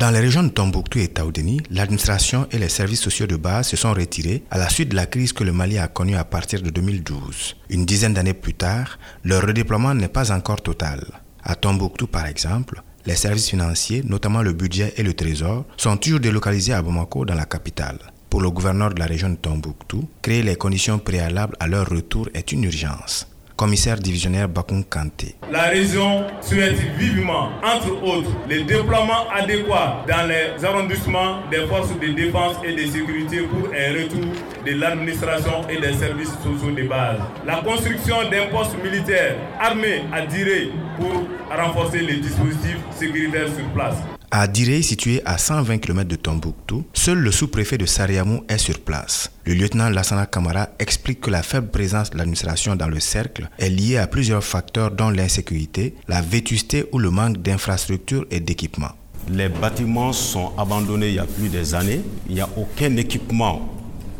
Dans les régions de Tombouctou et Taoudeni, l'administration et les services sociaux de base se sont retirés à la suite de la crise que le Mali a connue à partir de 2012. Une dizaine d'années plus tard, leur redéploiement n'est pas encore total. À Tombouctou, par exemple, les services financiers, notamment le budget et le trésor, sont toujours délocalisés à Bamako, dans la capitale. Pour le gouverneur de la région de Tombouctou, créer les conditions préalables à leur retour est une urgence commissaire divisionnaire Bakoun Kanté. La région souhaite vivement, entre autres, le déploiement adéquat dans les arrondissements des forces de défense et de sécurité pour un retour de l'administration et des services sociaux de base? La construction d'un poste militaire armé à Diré pour renforcer les dispositifs sécuritaires sur place. À Diré, situé à 120 km de Tombouctou, seul le sous-préfet de Sariamou est sur place. Le lieutenant Lassana Kamara explique que la faible présence de l'administration dans le cercle est liée à plusieurs facteurs dont l'insécurité, la vétusté ou le manque d'infrastructures et d'équipements. Les bâtiments sont abandonnés il y a plus des années. Il n'y a aucun équipement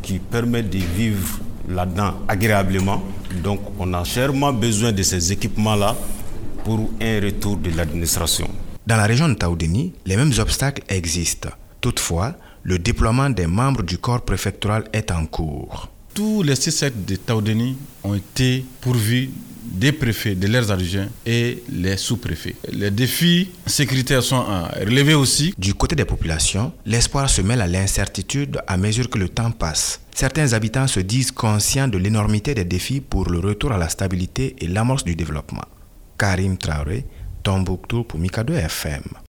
qui permet de vivre là-dedans agréablement. Donc on a chèrement besoin de ces équipements-là pour un retour de l'administration. Dans la région de Taoudeni, les mêmes obstacles existent. Toutefois, le déploiement des membres du corps préfectoral est en cours. Tous les six sectes de Taoudeni ont été pourvus des préfets, de leurs adjoints et les sous-préfets. Les défis sécuritaires sont relevés aussi. Du côté des populations, l'espoir se mêle à l'incertitude à mesure que le temps passe. Certains habitants se disent conscients de l'énormité des défis pour le retour à la stabilité et l'amorce du développement. Karim Traoré, Tombouctou pour Mikado FM.